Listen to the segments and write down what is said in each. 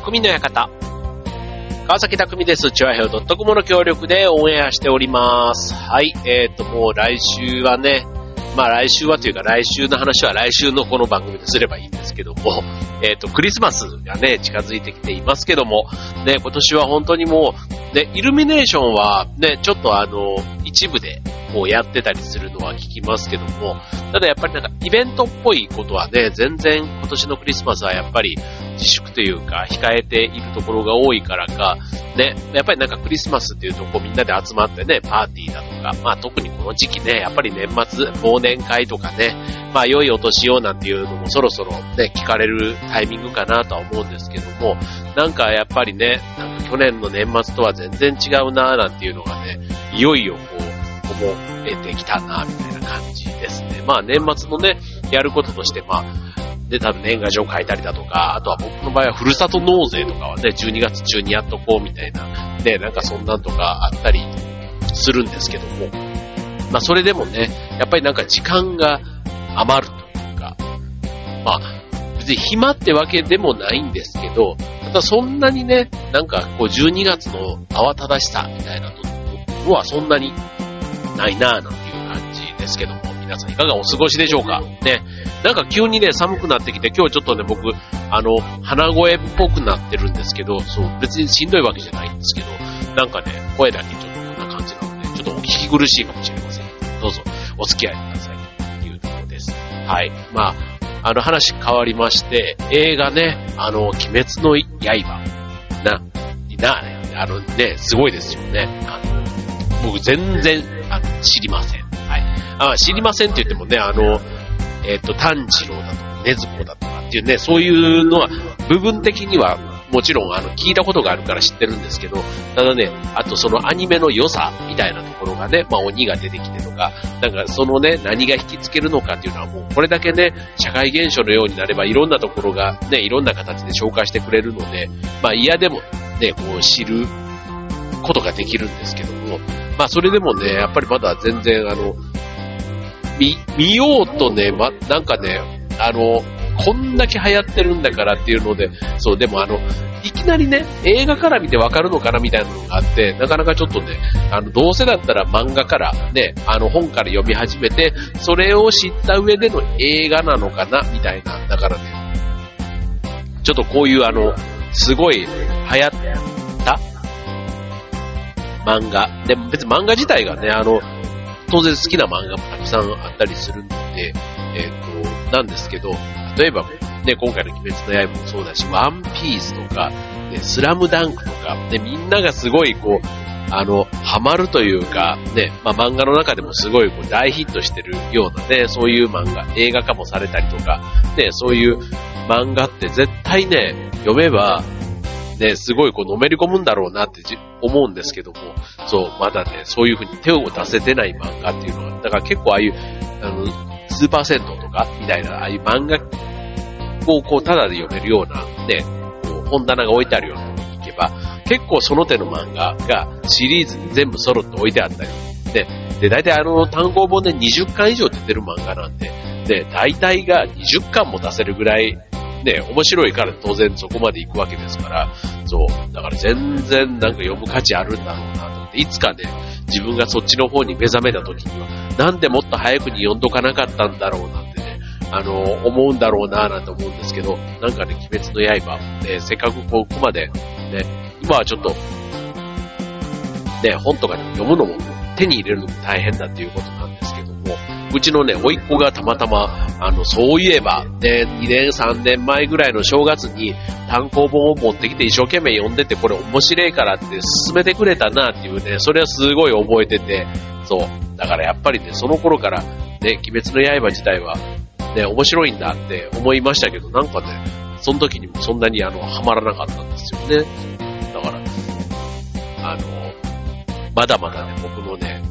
匠の館。川崎匠です。チュアヘオ .com の協力でオンエアしております。はい。えっ、ー、と、もう来週はね、まあ来週はというか来週の話は来週のこの番組ですればいいんですけども、えっ、ー、と、クリスマスがね、近づいてきていますけども、ね、今年は本当にもう、ね、イルミネーションはね、ちょっとあの、一部でこうやってたりするのは聞きますけども、ただやっぱりなんかイベントっぽいことはね、全然今年のクリスマスはやっぱり自粛というか控えているところが多いからか、ね、やっぱりなんかクリスマスっていうとこうみんなで集まってね、パーティーだとか、まあ特にこの時期ね、やっぱり年末、忘年会とかね、まあ良いお年をなんていうのもそろそろね、聞かれるタイミングかなとは思うんですけども、なんかやっぱりね、なんか去年の年末とは全然違うなーなんていうのがね、いよいよこう、も得てきたな、みたいな感じですね。まあ年末のね、やることとして、まあ、で、多分年賀状書いたりだとか、あとは僕の場合はふるさと納税とかはね、12月中にやっとこうみたいな、ね、なんかそんなんとかあったりするんですけども、まあそれでもね、やっぱりなんか時間が余るというか、まあ、別に暇ってわけでもないんですけど、ただそんなにね、なんかこう12月の慌ただしさみたいなのはそんなにないなぁなんていう感じですけども、皆さんいかがお過ごしでしょうか？ね。なんか急にね、寒くなってきて、今日ちょっとね、僕、あの、鼻声っぽくなってるんですけど、そう、別にしんどいわけじゃないんですけど、なんかね、声だけちょっとこんな感じなので、ちょっとお聞き苦しいかもしれません。どうぞ、お付き合いくださいというところです。はい。まあ、あの話変わりまして、映画ね、あの、鬼滅の刃、な、な、あのね、すごいですよね。あの、僕全然あ知りません。はい。あ知りませんって言ってもね、あの、えっ、ー、と、炭治郎だとか、禰豆子だとかっていうね、そういうのは、部分的には、もちろん、あの、聞いたことがあるから知ってるんですけど、ただね、あとそのアニメの良さみたいなところがね、まあ鬼が出てきてとか、なんかそのね、何が引きつけるのかっていうのはもう、これだけね、社会現象のようになれば、いろんなところがね、いろんな形で紹介してくれるので、まあ嫌でもね、こう知ることができるんですけども、まあそれでもね、やっぱりまだ全然あの、見、見ようとね、ま、なんかね、あの、こんだけ流行ってるんだからっていうので、そう、でもあの、いきなりね、映画から見てわかるのかなみたいなのがあって、なかなかちょっとね、あの、どうせだったら漫画からね、あの、本から読み始めて、それを知った上での映画なのかなみたいな。だからね、ちょっとこういうあの、すごい流行った漫画。で別に漫画自体がね、あの、当然好きな漫画もたくさんあったりするんで、えっ、ー、と、なんですけど、例えば、ね、今回の鬼滅の刃もそうだし、ワンピースとか、ね、スラムダンクとか、ね、みんながすごいこう、あの、ハマるというか、ね、まあ、漫画の中でもすごいこう大ヒットしてるようなね、そういう漫画、映画化もされたりとか、ね、そういう漫画って絶対ね、読めば、ね、すごいこうのめり込むんだろうなって思うんですけども、そう、まだね、そういう風に手を出せてない漫画っていうのは、だから結構ああいう、あの、スーパー銭湯とか、みたいな、ああいう漫画をこう、ただで読めるような、ね、こう本棚が置いてあるようなとこに行けば、結構その手の漫画がシリーズに全部揃って置いてあったり、で、で、大体あの、単行本で20巻以上出てる漫画なんで、で、大体が20巻も出せるぐらいね、面白いから当然そこまで行くわけですから、そう。だから全然なんか読む価値あるんだろうなと思って、いつかね、自分がそっちの方に目覚めた時には、なんでもっと早くに読んどかなかったんだろうなんてね、あの、思うんだろうななんて思うんですけど、なんかね、鬼滅の刃、ね、せっかくここまで、ね、今はちょっと、ね、本とかでも読むのも手に入れるのも大変だっていうことなんですけども、うちのね、甥っ子がたまたま、あの、そういえば、ね、2年3年前ぐらいの正月に単行本を持ってきて一生懸命読んでて、これ面白いからって勧めてくれたなっていうね、それはすごい覚えてて、そう。だからやっぱりね、その頃から、ね、鬼滅の刃自体は、ね、面白いんだって思いましたけど、なんかね、その時にもそんなにあの、ハマらなかったんですよね。だから、あの、まだまだね、僕のね、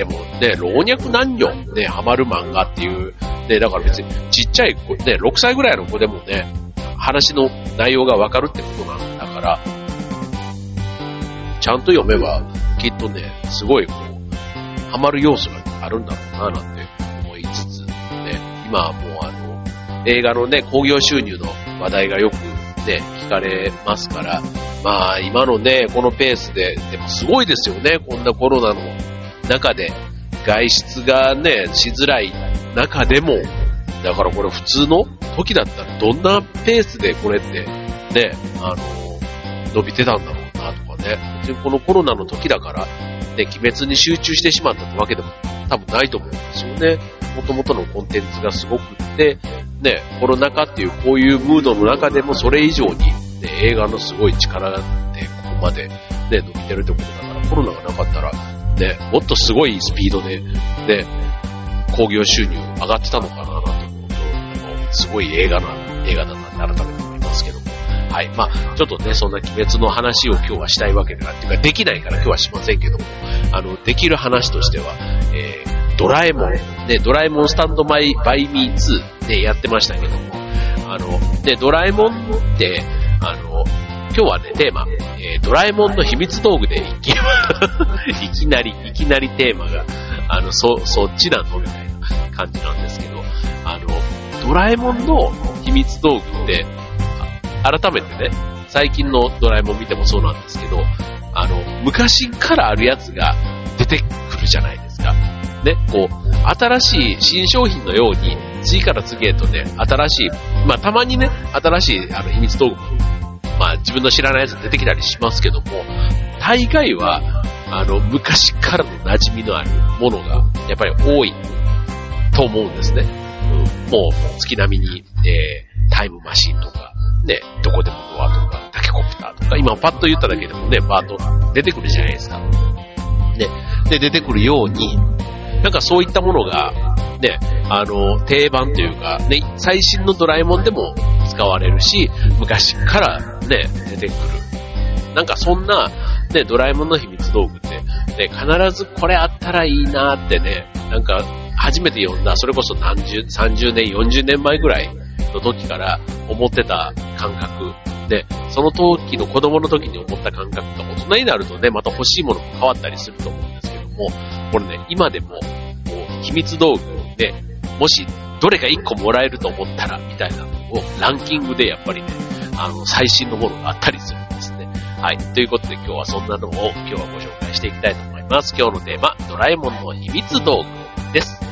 でもね、老若男女ね、ハマる漫画っていう、ね、だから別にちっちゃい子、ね、6歳ぐらいの子でもね、話の内容がわかるってことなんだから、ちゃんと読めば、きっとね、すごいこう、ハマる要素があるんだろうな、なんて思いつつ、ね、今はもうあの、映画のね、興行収入の話題がよくね、聞かれますから、まあ今のね、このペースで、でもすごいですよね、こんなコロナの中で、外出がね、しづらい中でも、だからこれ普通の時だったらどんなペースでこれって、ね、あの、伸びてたんだろうなとかね。別にこのコロナの時だから、ね、鬼滅に集中してしまったってわけでも多分ないと思うんですよね。元々のコンテンツがすごくって、ね、コロナ禍っていうこういうムードの中でもそれ以上に、ね、映画のすごい力でここまで、ね、伸びてるってことだから、コロナがなかったら、ね、もっとすごいスピードで、ね、興行収入上がってたのかなと思うと、すごい映画な、映画だなって改めて思いますけども。はい。まあ、ちょっとね、そんな鬼滅の話を今日はしたいわけでは、っていうか、できないから今日はしませんけども、あの、できる話としては、えー、ドラえもん、ね、ドラえもんスタンドバイバイミー2でやってましたけども、あの、で、ドラえもんって、あの、今日はね、テーマ、えー、ドラえもんの秘密道具でいき、いきなり、いきなりテーマが、あの、そ、そっちなのみたいな感じなんですけど、あの、ドラえもんの秘密道具って、改めてね、最近のドラえもん見てもそうなんですけど、あの、昔からあるやつが出てくるじゃないですか。ね、こう、新しい新商品のように、次から次へとね、新しい、まあたまにね、新しいあの秘密道具も、まあ自分の知らないやつ出てきたりしますけども、大概は、あの、昔からの馴染みのあるものが、やっぱり多いと思うんですね。うん、もう、月並みに、えー、タイムマシンとか、ね、どこでもドアとか、タケコプターとか、今パッと言っただけでもね、バーッと出てくるじゃないですか。ね、で、出てくるように、なんかそういったものが、ね、あの、定番というか、ね、最新のドラえもんでも使われるし、昔からね、出てくる。なんかそんな、ね、ドラえもんの秘密道具って、ね、必ずこれあったらいいなってね、なんか、初めて読んだ、それこそ何十、30年、40年前ぐらいの時から思ってた感覚で、その時の子供の時に思った感覚が大人になるとね、また欲しいものも変わったりすると思うんですけども、これね、今でも、もう秘密道具で、もしどれか1個もらえると思ったら、みたいなのをランキングでやっぱりね、あの、最新のものがあったりするんですね。はい。ということで今日はそんなのを今日はご紹介していきたいと思います。今日のテーマ、ドラえもんの秘密道具です。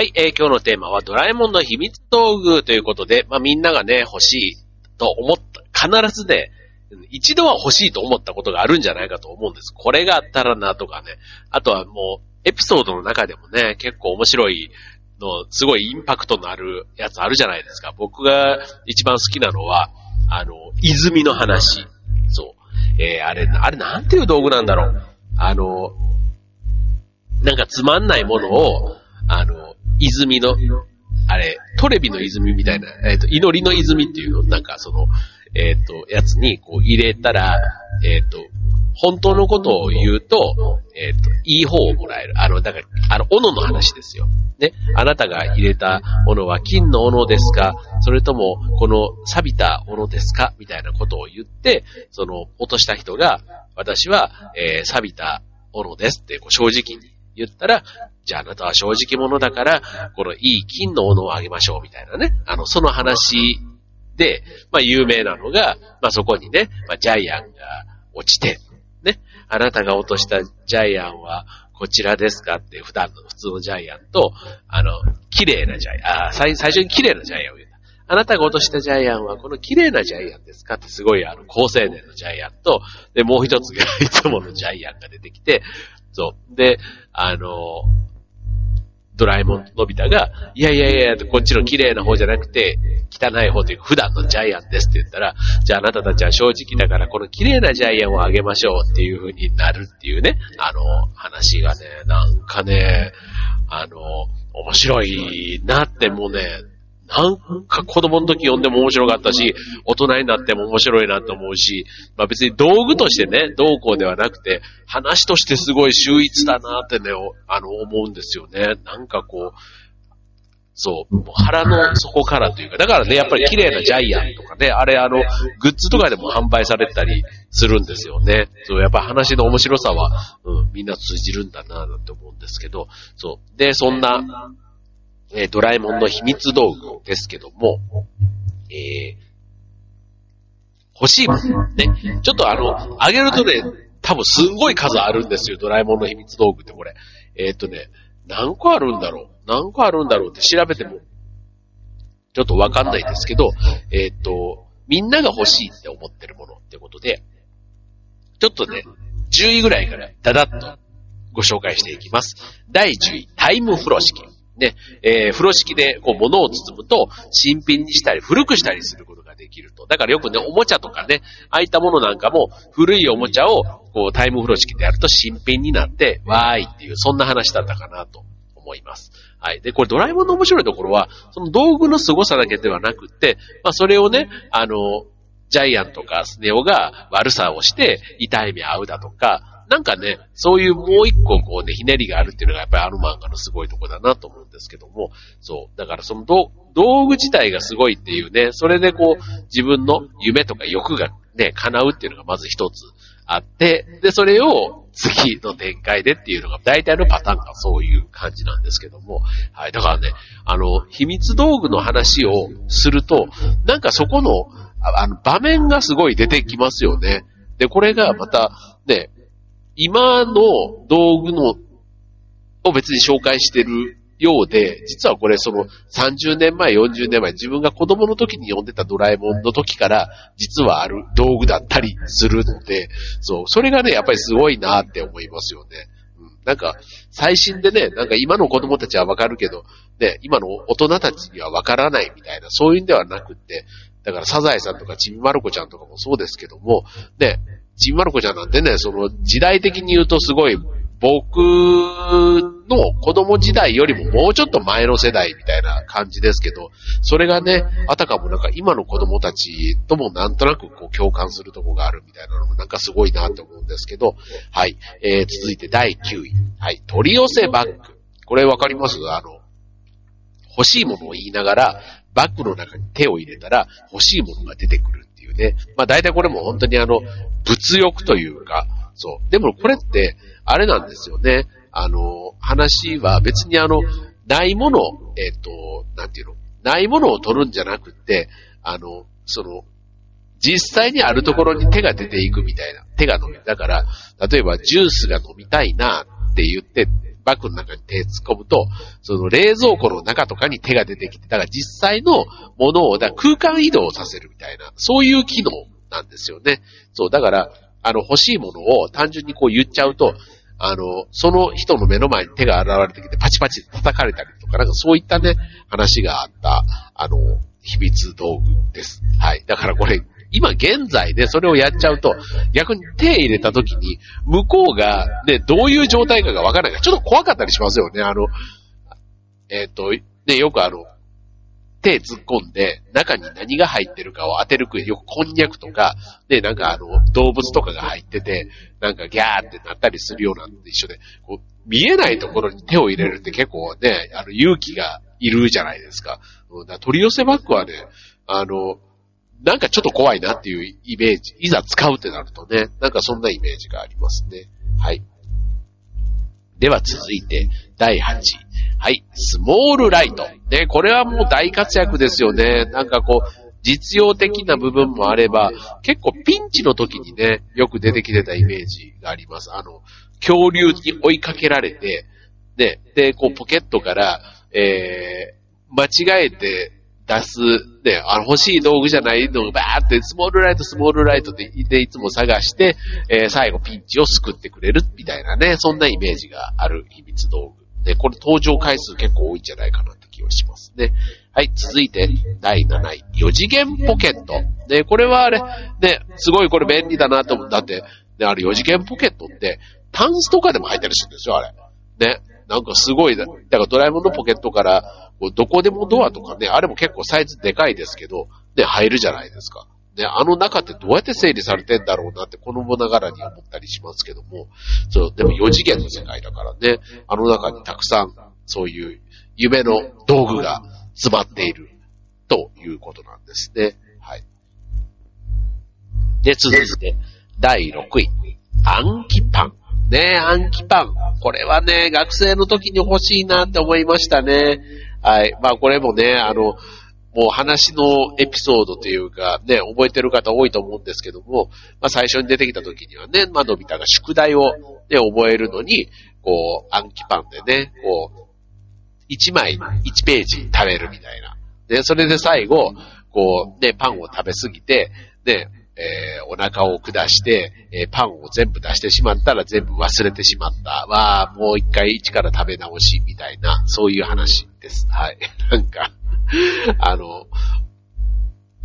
はい、えー、今日のテーマはドラえもんの秘密道具ということで、まあみんながね、欲しいと思った、必ずね、一度は欲しいと思ったことがあるんじゃないかと思うんです。これがあったらなとかね。あとはもう、エピソードの中でもね、結構面白いの、すごいインパクトのあるやつあるじゃないですか。僕が一番好きなのは、あの、泉の話。そう。えー、あれ、あれなんていう道具なんだろう。あの、なんかつまんないものを、あの、泉の、あれ、トレビの泉みたいな、えっ、ー、と、祈りの泉っていうの、なんかその、えっ、ー、と、やつにこう入れたら、えっ、ー、と、本当のことを言うと、えっ、と、いい方をもらえる。あの、だから、あの、斧の話ですよ。ね。あなたが入れた斧は金の斧ですか？それとも、この錆びた斧ですか？みたいなことを言って、その、落とした人が、私は、えー、錆びた斧ですって、こう正直に言ったら、じゃああなたは正直者だから、このいい金の斧をあげましょうみたいなね。あの、その話で、まあ有名なのが、まあそこにね、まあジャイアンが落ちて、ね、あなたが落としたジャイアンはこちらですかって普段の普通のジャイアンと、あの、綺麗なジャイアン、あ最最初に綺麗なジャイアンを言う。あなたが落としたジャイアンはこの綺麗なジャイアンですかってすごいあの高青年のジャイアンと、で、もう一つがいつものジャイアンが出てきて、そう。で、あの、ドラえもんのび太が、いやいやいや、こっちの綺麗な方じゃなくて、汚い方というか、普段のジャイアンですって言ったら、じゃああなたたちは正直だから、この綺麗なジャイアンをあげましょうっていう風になるっていうね、あの、話がね、なんかね、あの、面白いなってもうね、なん？か子供の時読んでも面白かったし、大人になっても面白いなと思うし、まあ別に道具としてね、どうこうではなくて、話としてすごい秀逸だなってね、あの、思うんですよね。なんかこう、そう、腹の底からというか、だからね、やっぱり綺麗なジャイアンとかね、あれあの、グッズとかでも販売されたりするんですよね。そう、やっぱ話の面白さは、うん、みんな通じるんだなぁなんて思うんですけど、そう。で、そんな、え、ドラえもんの秘密道具ですけども、え、欲しいもん。ね。ちょっとあの、あげるとね、多分すんごい数あるんですよ、ドラえもんの秘密道具ってこれ。えー、っとね、何個あるんだろう？何個あるんだろうって調べても、ちょっとわかんないですけど、えー、っと、みんなが欲しいって思ってるものってことで、ちょっとね、10位ぐらいからダダッとご紹介していきます。第10位、タイム風呂敷。ね、えー、風呂敷でこう物を包むと新品にしたり古くしたりすることができると。だからよくね、おもちゃとかね、ああいったものなんかも古いおもちゃをこうタイム風呂敷でやると新品になって、わーいっていう、そんな話だったかなと思います。はい。で、これドラえもんの面白いところは、その道具の凄さだけではなくって、まあそれをね、あの、ジャイアンとかスネ夫が悪さをして痛い目合うだとか、なんかね、そういうもう一個こうね、ひねりがあるっていうのがやっぱりあの漫画のすごいとこだなと思うんですけども、そう。だからその道具自体がすごいっていうね、それでこう自分の夢とか欲がね、叶うっていうのがまず一つあって、で、それを次の展開でっていうのが、大体のパターンがそういう感じなんですけども、はい。だからね、あの、秘密道具の話をすると、なんかそこの、あの、場面がすごい出てきますよね。で、これがまた、ね、今の道具の、を別に紹介してるようで、実はこれその30年前、40年前、自分が子供の時に読んでたドラえもんの時から、実はある道具だったりするので、そう、それがね、やっぱりすごいなって思いますよね。うん、なんか、最新でね、なんか今の子供たちはわかるけど、ね、今の大人たちにはわからないみたいな、そういうんではなくって、だからサザエさんとかちびまる子ちゃんとかもそうですけども、ね、ちびまる子ちゃんなんてね、その時代的に言うとすごい僕の子供時代よりももうちょっと前の世代みたいな感じですけど、それがね、あたかもなんか今の子供たちともなんとなくこう共感するとこがあるみたいなのもなんかすごいなと思うんですけど、はい。えー、続いて第9位。はい。取り寄せバッグ。これわかります？あの、欲しいものを言いながら、バッグの中に手を入れたら欲しいものが出てくるいうね。まあ大体これも本当にあの、物欲というか、そう。でもこれって、あれなんですよね。あの、話は別にあの、ないもの、えっ、ー、と、なんていうの、ないものを取るんじゃなくて、あの、その、実際にあるところに手が出ていくみたいな。手が伸びる。だから、例えばジュースが飲みたいなって言って、バッグの中に手突っ込むと、その冷蔵庫の中とかに手が出てきて、だから実際のものをだ空間移動させるみたいな、そういう機能なんですよね。そう、だから、あの、欲しいものを単純にこう言っちゃうと、あの、その人の目の前に手が現れてきてパチパチ叩かれたりとか、なんかそういったね、話があった、あの、秘密道具です。はい。だからこれ、今現在でそれをやっちゃうと、逆に手入れた時に、向こうがね、どういう状態かがわからないから、ちょっと怖かったりしますよね。あの、えっ、ー、と、ね、よくあの、手突っ込んで、中に何が入ってるかを当てるくよくこんにゃくとか、ね、なんかあの、動物とかが入ってて、なんかギャーってなったりするようなのと一緒で、こう、見えないところに手を入れるって結構ね、あの、勇気がいるじゃないですか。うん、だ取り寄せバッグはね、あの、なんかちょっと怖いなっていうイメージ、いざ使うってなるとね、なんかそんなイメージがありますね。はい。では続いて、第8位。はい、スモールライト。ね、これはもう大活躍ですよね。なんかこう、実用的な部分もあれば、結構ピンチの時にね、よく出てきてたイメージがあります。あの、恐竜に追いかけられて、ね、で、こうポケットから、えー、間違えて出す、ね、あの欲しい道具じゃないのをバーってスモールライト、スモールライトででいつも探して、えー、最後ピンチを救ってくれるみたいなね、そんなイメージがある秘密道具。で、これ登場回数結構多いんじゃないかなって気はしますね。はい、続いて、第7位、4次元ポケット。ね、これはあれ、ね、すごいこれ便利だなと思う。だって、ね、あれ4次元ポケットって、タンスとかでも入ったりするんですよ、あれ。ね。なんかすごい、だからドラえもんのポケットから、どこでもドアとかね、あれも結構サイズでかいですけど、ね、入るじゃないですか。ね、あの中ってどうやって整理されてんだろうなって子供ながらに思ったりしますけども、そう、でも4次元の世界だからね、あの中にたくさんそういう夢の道具が詰まっているということなんですね。はい。で、続いて、第6位。暗記パン。ねえ暗記パン。これはね、学生の時に欲しいなって思いましたね。はい。まあこれもね、あの、もう話のエピソードというか、ね、覚えてる方多いと思うんですけども、まあ最初に出てきた時にはね、まあのび太が宿題をね、覚えるのに、こう、暗記パンでね、こう、1枚1ページ食べるみたいな。で、それで最後、こう、ね、パンを食べすぎて、で、えー、お腹を下して、えー、パンを全部出してしまったら全部忘れてしまった。わもう一回一から食べ直し、みたいな、そういう話です。はい。なんか、あの、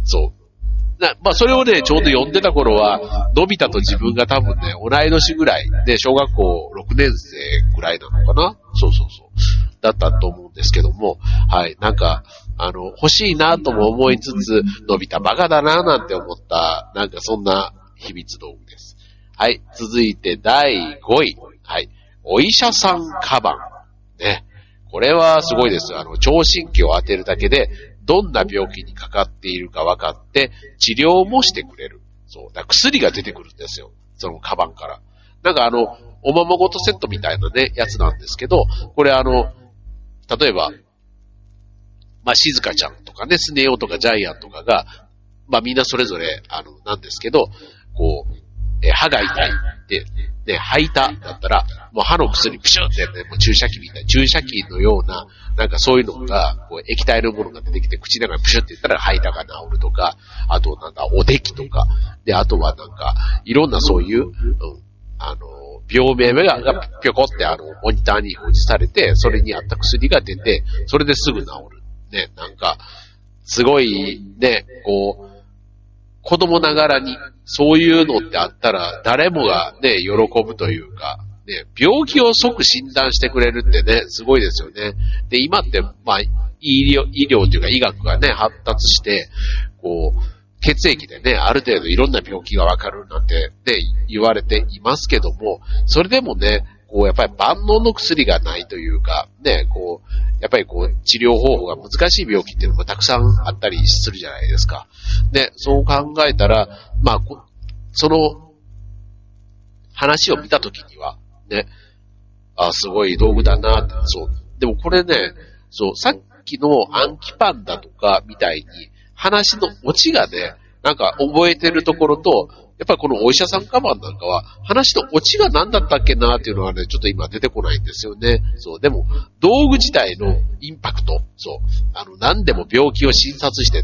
そう。な、まあ、それをね、ちょうど読んでた頃は、のび太と自分が多分ね、同い年ぐらいで、小学校6年生ぐらいなのかなそうそうそう。だったと思うんですけども、はい。なんか、あの、欲しいなとも思いつつ、のび太バカだななんて思った、なんかそんな秘密道具です。はい。続いて第5位。はい。お医者さんカバン。ね。これはすごいです。あの、聴診器を当てるだけで、どんな病気にかかっているか分かって、治療もしてくれる。そう。だ薬が出てくるんですよ。そのカバンから。なんかあの、おままごとセットみたいなね、やつなんですけど、これあの、例えば、まあ、静香ちゃんとかね、スネ夫とかジャイアンとかが、まあ、みんなそれぞれ、あの、なんですけど、こう、え歯が痛いって、ね、吐いただったら、もう歯の薬プシュってね、もう注射器みたいな、注射器のような、なんかそういうのが、こう液体のものが出てきて、口の中にプシュって言ったら吐いたが治るとか、あとなんだ、おできとか、で、あとはなんか、いろんなそういう、うん、あの、病名がぴょこってあの、モニターに表示されて、それに合った薬が出て、それですぐ治る。ね、なんか、すごい、ね、こう、子供ながらに、そういうのってあったら、誰もがね、喜ぶというか、ね、病気を即診断してくれるってね、すごいですよね。で、今って、まあ、医療、医療というか医学がね、発達して、こう、血液でね、ある程度いろんな病気がわかるなんてね、言われていますけども、それでもね、こう、やっぱり万能の薬がないというか、ね、こう、やっぱりこう、治療方法が難しい病気っていうのもたくさんあったりするじゃないですか。で、そう考えたら、まあ、その、話を見たときには、ね、あ、すごい道具だなって、そう。でもこれね、そう、さっきの暗記パンダとかみたいに、話のオチがね、なんか覚えてるところと、やっぱりこのお医者さんカバンなんかは、話のオチが何だったっけなっていうのはね、ちょっと今出てこないんですよね。そう。でも、道具自体のインパクト、そう。あの、何でも病気を診察して、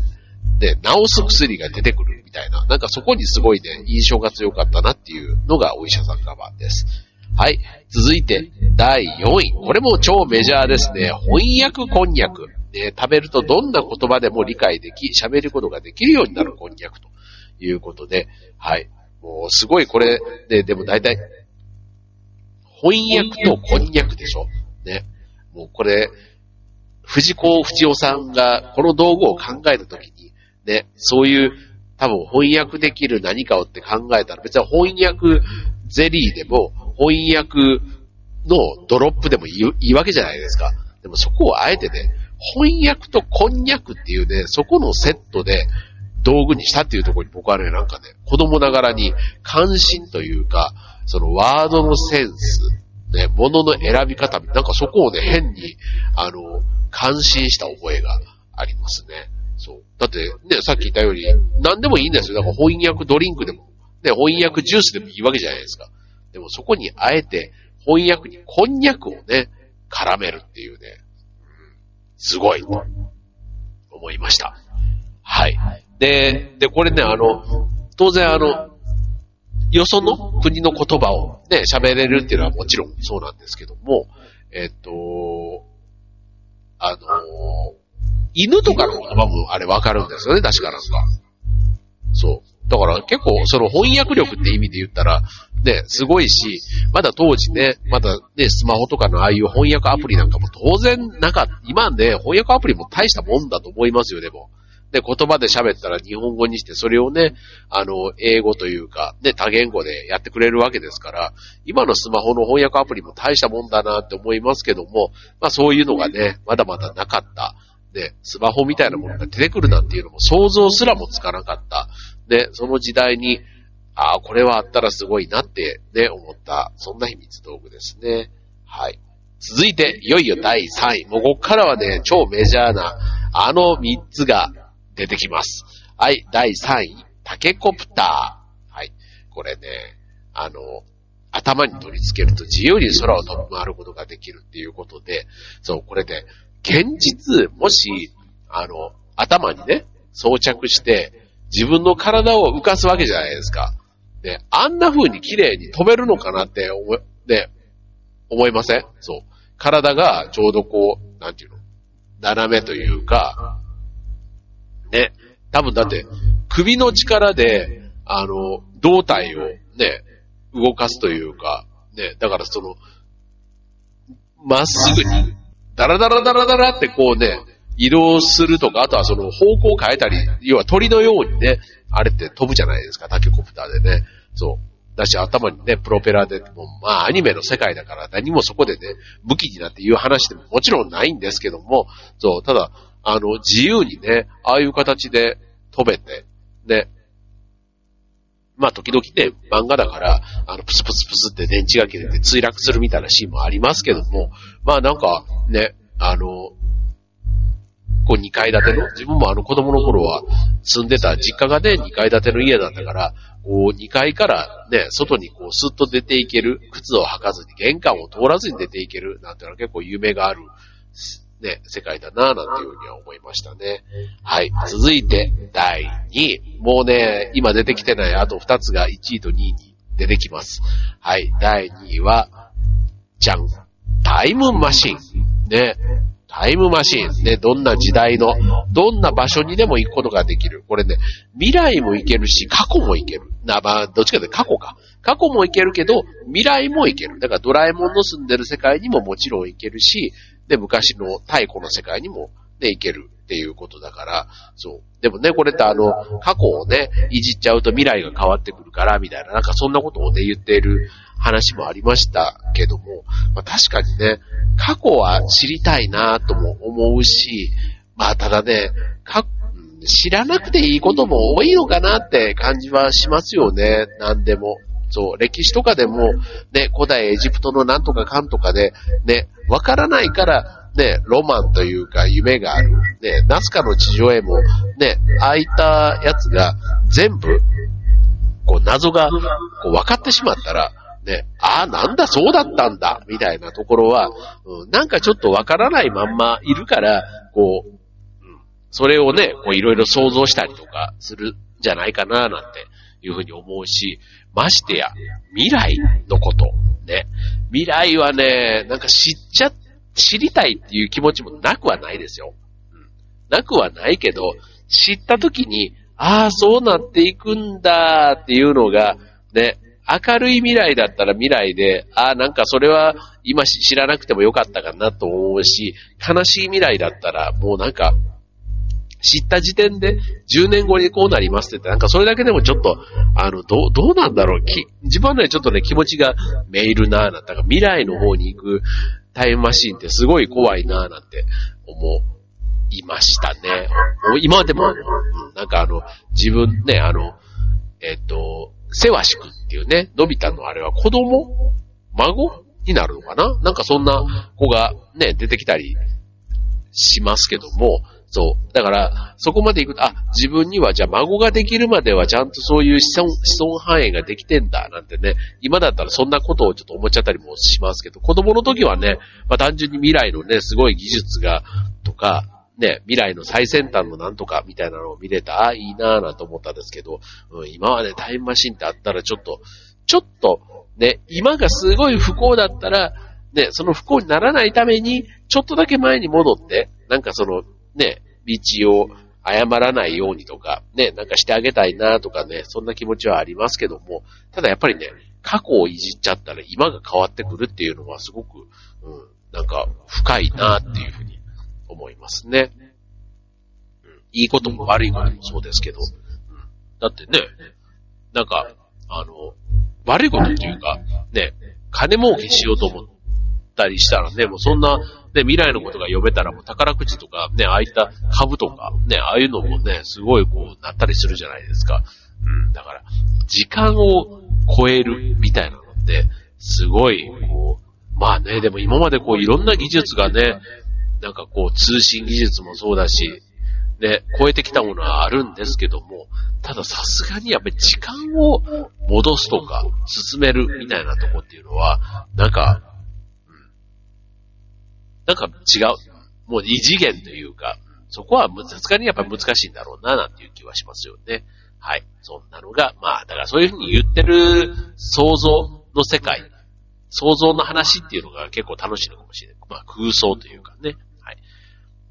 で、治す薬が出てくるみたいな、なんかそこにすごいね、印象が強かったなっていうのがお医者さんカバンです。はい。続いて、第4位。これも超メジャーですね。翻訳こんにゃく。ね、食べるとどんな言葉でも理解でき、喋ることができるようになるこんにゃくということで、はい。もうすごいこれ、ね、でも大体、翻訳とこんにゃくでしょ？ね。もうこれ、藤子不二雄さんがこの道具を考えたときに、ね、そういう多分翻訳できる何かをって考えたら、別に翻訳ゼリーでも、翻訳のドロップでもいいわけじゃないですか。でもそこをあえてね、翻訳とこんにゃくっていうね、そこのセットで道具にしたっていうところに僕はね、なんかね、子供ながらに関心というか、そのワードのセンス、ね、物の選び方、なんかそこをね、変に、あの、感心した覚えがありますね。そう。だって、ね、さっき言ったように、何でもいいんですよ。だから翻訳ドリンクでも、ね、翻訳ジュースでもいいわけじゃないですか。でもそこにあえて、翻訳にこんにゃくをね、絡めるっていうね、すごい、と思いました。はい。で、で、これね、あの、当然あの、よその国の言葉をね、喋れるっていうのはもちろんそうなんですけども、えっと、あの、犬とかの言葉もあれわかるんですよね、確かなんか。そう。だから結構その翻訳力って意味で言ったら、ね、すごいし、まだ当時ね、まだね、スマホとかのああいう翻訳アプリなんかも当然なんか、今ね、翻訳アプリも大したもんだと思いますよ、でも。で、言葉で喋ったら日本語にして、それをね、あの、英語というか、ね、多言語でやってくれるわけですから、今のスマホの翻訳アプリも大したもんだなって思いますけども、まあそういうのがね、まだまだなかった。で、スマホみたいなものが出てくるなんていうのも想像すらもつかなかった。で、その時代に、ああ、これはあったらすごいなってね、思った、そんな秘密道具ですね。はい。続いて、いよいよ第3位。もうこっからはね、超メジャーな、あの3つが出てきます。はい、第3位、タケコプター。はい、これね、あの、頭に取り付けると自由に空を飛び回ることができるっていうことで、そう、これで、現実、もし、あの、頭にね、装着して、自分の体を浮かすわけじゃないですか。で、あんな風に綺麗に飛べるのかなって思、ね、思いません？そう。体がちょうどこう、なんていうの？斜めというか、ね。多分だって、首の力で、あの、胴体をね、動かすというか、ね、だからその、まっすぐに、ダラダラダラダラってこうね、移動するとか、あとはその方向を変えたり、要は鳥のようにね、あれって飛ぶじゃないですか、タケコプターでね。そう。だし頭にね、プロペラで、もまあアニメの世界だから何もそこでね、武器になっていう話でももちろんないんですけども、そう、ただ、あの、自由にね、ああいう形で飛べて、ね、まあ時々ね、漫画だから、あの、プスプスプスって電池が切れて墜落するみたいなシーンもありますけども、まあなんかね、あの、こう2階建ての、自分もあの子供の頃は住んでた実家がね、2階建ての家だったから、こう2階からね、外にこうスッと出ていける、靴を履かずに玄関を通らずに出ていけるなんていうのは結構夢があるね、世界だなぁなんていうふうには思いましたね。はい。続いて、第2位。もうね、今出てきてないあと2つが1位と2位に出てきます。はい。第2位は、じゃん。タイムマシン。ね。タイムマシン。ね。どんな時代の、どんな場所にでも行くことができる。これね、未来も行けるし、過去も行ける。な、まあ、どっちかというと過去か。過去も行けるけど、未来も行ける。だからドラえもんの住んでる世界にももちろん行けるし、で、昔の太古の世界にもね、いけるっていうことだから、そう。でもね、これってあの、過去をね、いじっちゃうと未来が変わってくるから、みたいな、なんかそんなことをね、言っている話もありましたけども、まあ確かにね、過去は知りたいなとも思うし、まあただね、か、知らなくていいことも多いのかなって感じはしますよね、なんでも。そう、歴史とかでも、ね、古代エジプトのなんとかかんとかで、ね、わからないから、ね、ロマンというか夢がある。ね、ナスカの地上絵も、ね、ああいったやつが全部、こう謎が、こう分かってしまったら、ね、ああ、なんだ、そうだったんだ、みたいなところは、うん、なんかちょっとわからないまんまいるから、こう、うん、それをね、こういろいろ想像したりとかするんじゃないかな、なんていうふうに思うし、ましてや、未来のこと、ね。未来はね、なんか知っちゃ、知りたいっていう気持ちもなくはないですよ。うん、なくはないけど、知った時に、ああ、そうなっていくんだっていうのが、ね、明るい未来だったら未来で、ああ、なんかそれは今知らなくてもよかったかなと思うし、悲しい未来だったらもうなんか知った時点で10年後にこうなりますって言って、なんかそれだけでもちょっと、あの、どう、どうなんだろう。き自分はね、ちょっとね、気持ちがメールなーなんて、未来の方に行くタイムマシンってすごい怖いなーなんて思いましたね。今でも、なんかあの、自分ね、あの、えっ、と、セワシ君っていうね、のび太のあれは子供孫になるのかな？なんかそんな子がね、出てきたりしますけども、そう。だから、そこまで行くと、あ、自分にはじゃあ孫ができるまではちゃんとそういう子孫、子孫繁栄ができてんだ、なんてね、今だったらそんなことをちょっと思っちゃったりもしますけど、子供の時はね、まあ単純に未来のね、すごい技術が、とか、ね、未来の最先端のなんとかみたいなのを見れた、あ、いいなぁなんて思ったんですけど、うん、今までタイムマシンってあったらちょっと、ちょっと、ね、今がすごい不幸だったら、ね、その不幸にならないために、ちょっとだけ前に戻って、なんかその、ね、道を謝らないようにとか、ね、なんかしてあげたいなとかね、そんな気持ちはありますけども、ただやっぱりね、過去をいじっちゃったら今が変わってくるっていうのはすごく、うん、なんか深いなっていうふうに思いますね。うん、いいことも悪いこともそうですけど、うん、だってね、なんか、あの、悪いことっていうか、ね、金儲けしようと思ったりしたらね、もうそんな、ね、未来のことが読めたらもう宝くじとか、ね、ああいった株とか、ね、ああいうのもね、すごいこうなったりするじゃないですか。うん、だから、時間を超えるみたいなのって、すごい、こう、まあね、でも今までこういろんな技術がね、なんかこう通信技術もそうだし、ね、超えてきたものはあるんですけども、たださすがにやっぱり時間を戻すとか、進めるみたいなとこっていうのは、なんか、なんか違う。もう異次元というか、そこはさすがにやっぱり難しいんだろうな、なんていう気はしますよね。はい。そんなのが、まあ、だからそういうふうに言ってる想像の世界、想像の話っていうのが結構楽しいのかもしれない。まあ、空想というかね。はい。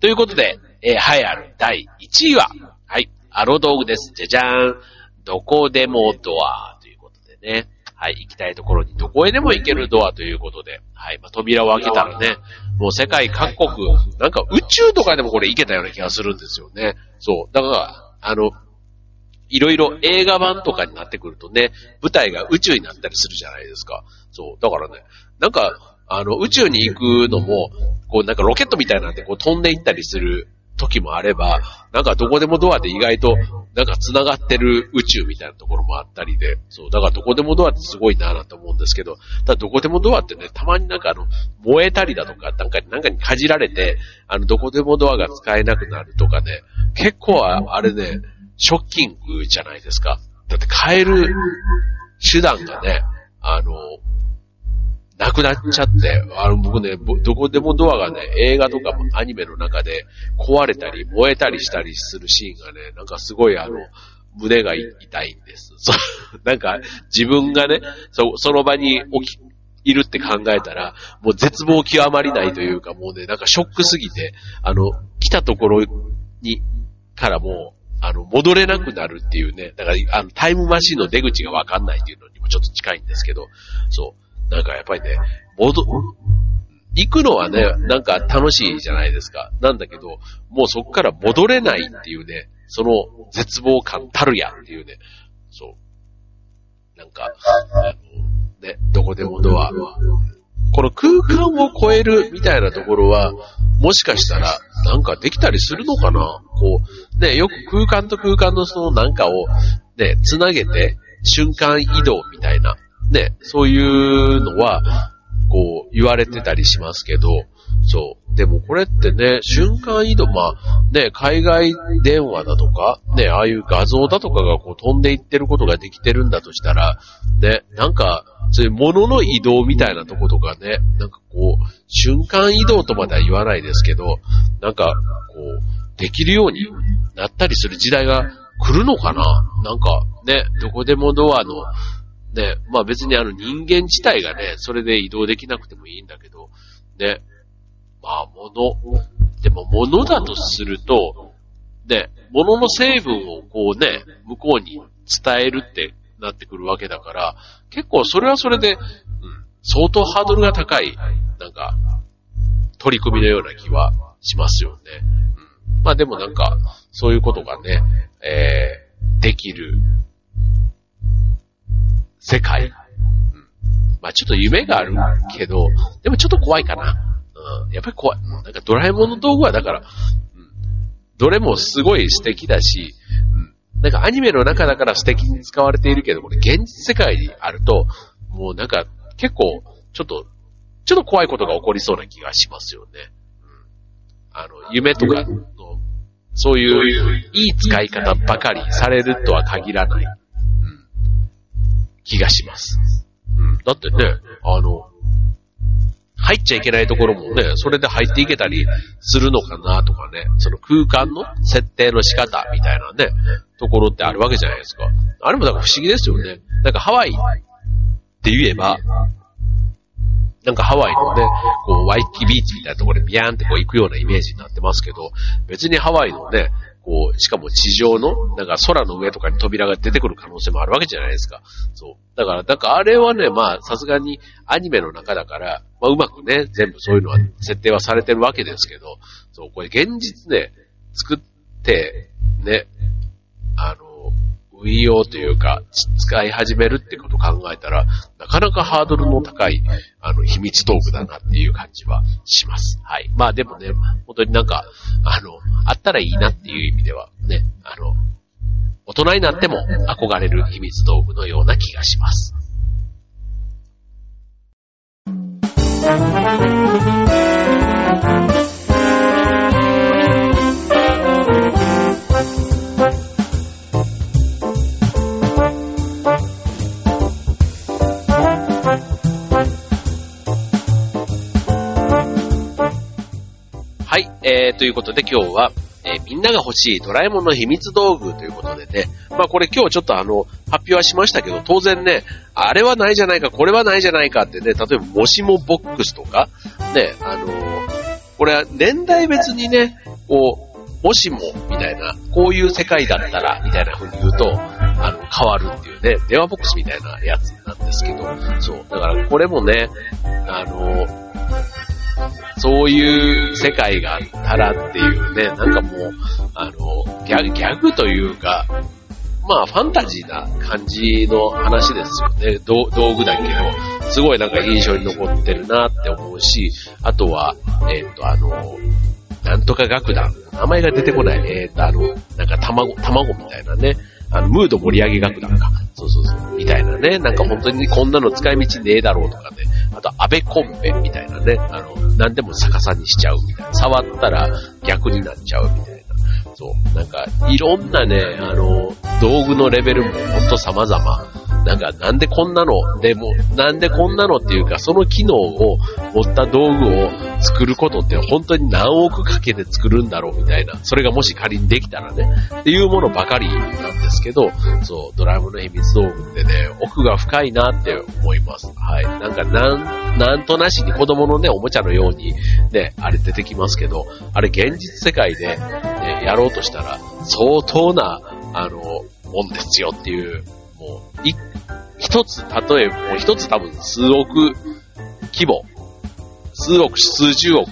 ということで、えー、栄えある第1位は、はい。アロ道具です。じゃじゃーん。どこでもドアということでね。はい。行きたいところにどこへでも行けるドアということで。はい。まあ、扉を開けたらね、もう世界各国、なんか宇宙とかでもこれ行けたような気がするんですよね。そう。だから、あの、いろいろ映画版とかになってくるとね、舞台が宇宙になったりするじゃないですか。そう。だからね、なんか、あの、宇宙に行くのも、こうなんかロケットみたいなんでこう飛んでいったりする時もあれば、なんかどこでもドアで意外と、なんか繋がってる宇宙みたいなところもあったりで、そう、だからどこでもドアってすごいなぁなんて思うんですけど、ただどこでもドアってね、たまになんかあの、燃えたりだとか、なんか、なんかにかじられて、あの、どこでもドアが使えなくなるとかね、結構あれね、ショッキングじゃないですか。だって変える手段がね、あの、なくなっちゃって、あの、僕ね、どこでもドアがね、映画とかもアニメの中で壊れたり、燃えたりしたりするシーンがね、なんかすごいあの、胸が痛いんです。そう、なんか、自分がね、そ、その場に起き、いるって考えたら、もう絶望極まりないというか、もうね、なんかショックすぎて、あの、来たところに、からもう、あの、戻れなくなるっていうね、だから、あの、タイムマシンの出口がわかんないっていうのにもちょっと近いんですけど、そう。なんかやっぱりね、戻、行くのはね、なんか楽しいじゃないですか。なんだけど、もうそこから戻れないっていうね、その絶望感たるやっていうね、そう。なんか、あの、ね、どこでもドア。この空間を超えるみたいなところは、もしかしたら、なんかできたりするのかなこう、ね、よく空間と空間のそのなんかを、ね、つなげて、瞬間移動みたいな、ね、そういうのは、こう、言われてたりしますけど、そう。でもこれってね、瞬間移動、まあ、ね、海外電話だとか、ね、ああいう画像だとかがこう飛んでいってることができてるんだとしたら、ね、なんか、そういう物の移動みたいなとことかね、なんかこう、瞬間移動とまでは言わないですけど、なんか、こう、できるようになったりする時代が来るのかな？なんか、ね、どこでもドアの、ね、まあ別にあの人間自体がね、それで移動できなくてもいいんだけど、ね、まあ物、でも物だとすると、ね、物の成分をこうね、向こうに伝えるってなってくるわけだから、結構それはそれで、うん、相当ハードルが高い、なんか、取り組みのような気はしますよね。うん、まあでもなんか、そういうことがね、えー、できる、世界。うん、まあちょっと夢があるけど、でもちょっと怖いかな。うん、やっぱり怖い。なんかドラえもんの道具はだから、うん、どれもすごい素敵だし、うんなんかアニメの中だから素敵に使われているけど、これ現実世界にあると、もうなんか結構、ちょっと、ちょっと怖いことが起こりそうな気がしますよね。うん、あの、夢とかの、そういういい使い方ばかりされるとは限らない、気がします。うん、だってね、あの、入っちゃいけないところもね、それで入っていけたりするのかなとかね、その空間の設定の仕方みたいなね、ところってあるわけじゃないですか。あれもだから不思議ですよね。なんかハワイって言えば、なんかハワイのね、こう、ワイキビーチみたいなところにビヤーンってこう行くようなイメージになってますけど、別にハワイのね、こう、しかも地上の、なんか空の上とかに扉が出てくる可能性もあるわけじゃないですか。そう。だから、なんかあれはね、まあ、さすがにアニメの中だから、まあ、うまくね、全部そういうのは設定はされてるわけですけど、そう、これ現実ね、作って、ね、あの、運用というか、使い始めるってことを考えたら、なかなかハードルの高い、あの、秘密道具だなっていう感じはします。はい。まあでもね、本当になんか、あの、あったらいいなっていう意味では、ね、あの、大人になっても憧れる秘密道具のような気がします。ということで今日は、えー、みんなが欲しいドラえもんの秘密道具ということでね、まあこれ今日ちょっとあの、発表はしましたけど、当然ね、あれはないじゃないか、これはないじゃないかってね、例えばもしもボックスとか、ね、あのー、これは年代別にね、こう、もしも、みたいな、こういう世界だったら、みたいな風に言うと、あの、変わるっていうね、電話ボックスみたいなやつなんですけど、そう。だからこれもね、あの、そういう世界があったらっていうね、なんかもう、あの、ギャギャグというか、まあ、ファンタジーな感じの話ですよね。道具だけど、すごいなんか印象に残ってるなって思うし、あとは、えっ、ー、と、あの、なんとか楽団。名前が出てこない。えっ、ー、と、あの、なんか卵、卵みたいなね。あの、ムード盛り上げ楽団か。そうそうそう。みたいなね。なんか本当にこんなの使い道ねえだろうとかね。あと、アベコンベみたいなね。あの、何でも逆さにしちゃうみたいな。触ったら逆になっちゃうみたいな。そう。なんか、いろんなね、あの、道具のレベルもほんと様々。なんか、なんでこんなの、でも、なんでこんなのっていうか、その機能を持った道具を作ることって本当に何億かけて作るんだろうみたいな、それがもし仮にできたらね、っていうものばかりなんですけど、そう、ドラムの秘密道具ってね、奥が深いなって思います。はい。なんか、なん、なんとなしに子供のね、おもちゃのように、ね、あれ出てきますけど、あれ現実世界で、ね、やろうとしたら、相当な、あの、もんですよっていうもう、一つ、例えば、もう一つ多分数億規模、数億、数十億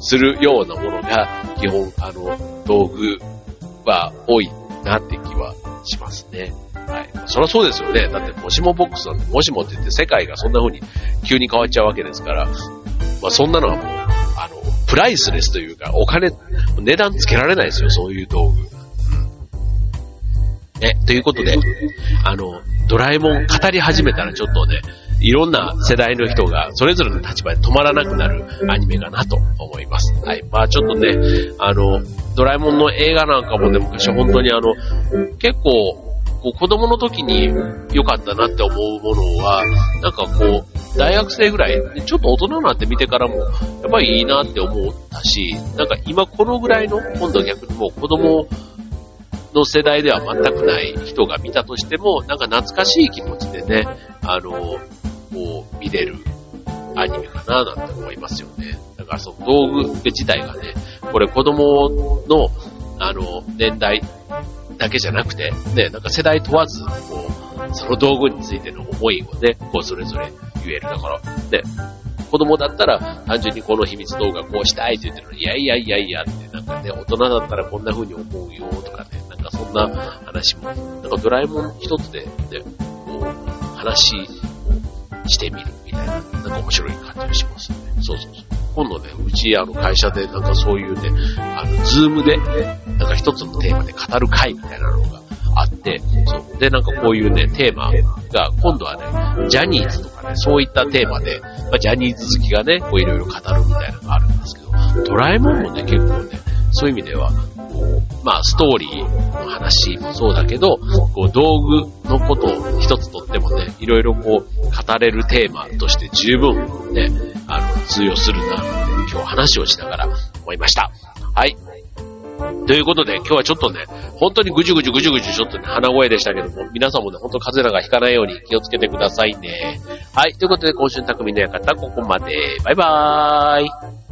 するようなものが、基本、あの、道具は多いなって気はしますね。はい。そりゃそうですよね。だって、もしもボックスなんて、もしもって言って世界がそんな風に急に変わっちゃうわけですから、まあそんなのはもう、あの、プライスレスというか、お金、値段つけられないですよ、そういう道具。ね、ということで、あの、ドラえもん語り始めたらちょっとね、いろんな世代の人がそれぞれの立場で止まらなくなるアニメかなと思います。はい。まあちょっとね、あの、ドラえもんの映画なんかもね、昔本当にあの、結構、こう子供の時に良かったなって思うものは、なんかこう、大学生ぐらい、ちょっと大人になって見てからも、やっぱりいいなって思ったし、なんか今このぐらいの、今度は逆にもう子供の世代では全くない人が見たとしても、なんか懐かしい気持ちでね、あの、こう、見れるアニメかななんて思いますよね。だからその道具自体がね、これ子供の、あの、年代だけじゃなくて、ね、なんか世代問わず、こう、その道具についての思いをね、こうそれぞれ言える。だから、ね、子供だったら単純にこの秘密動画こうしたいって言ってるのに、いやいやいやいやって、なんかね、大人だったらこんな風に思うよとかね、なんかそんな話も、なんかドラえもん一つで、ね、こう、話してみるみたいな、なんか面白い感じがしますよね。そうそうそう。今度ね、うちあの会社でなんかそういうね、あの、ズームで、なんか一つのテーマで語る会みたいなのがあって、そう。で、なんかこういうね、テーマが、今度はね、ジャニーズとかね、そういったテーマで、まあ、ジャニーズ好きがね、こういろいろ語るみたいなのがあるんですけど、ドラえもんもね、結構ね、そういう意味では、こうまあ、ストーリーの話もそうだけど、こう、道具のことを一つとってもね、いろいろこう、語れるテーマとして十分ね、あの、通用するな、って今日話をしながら思いました。はい。ということで、今日はちょっとね、本当にぐじゅぐじゅぐじゅぐじゅちょっとね、鼻声でしたけども、皆さんもね、本当風邪なんかひかないように気をつけてくださいね。はい。ということで、今週の匠の館、ここまで。バイバーイ。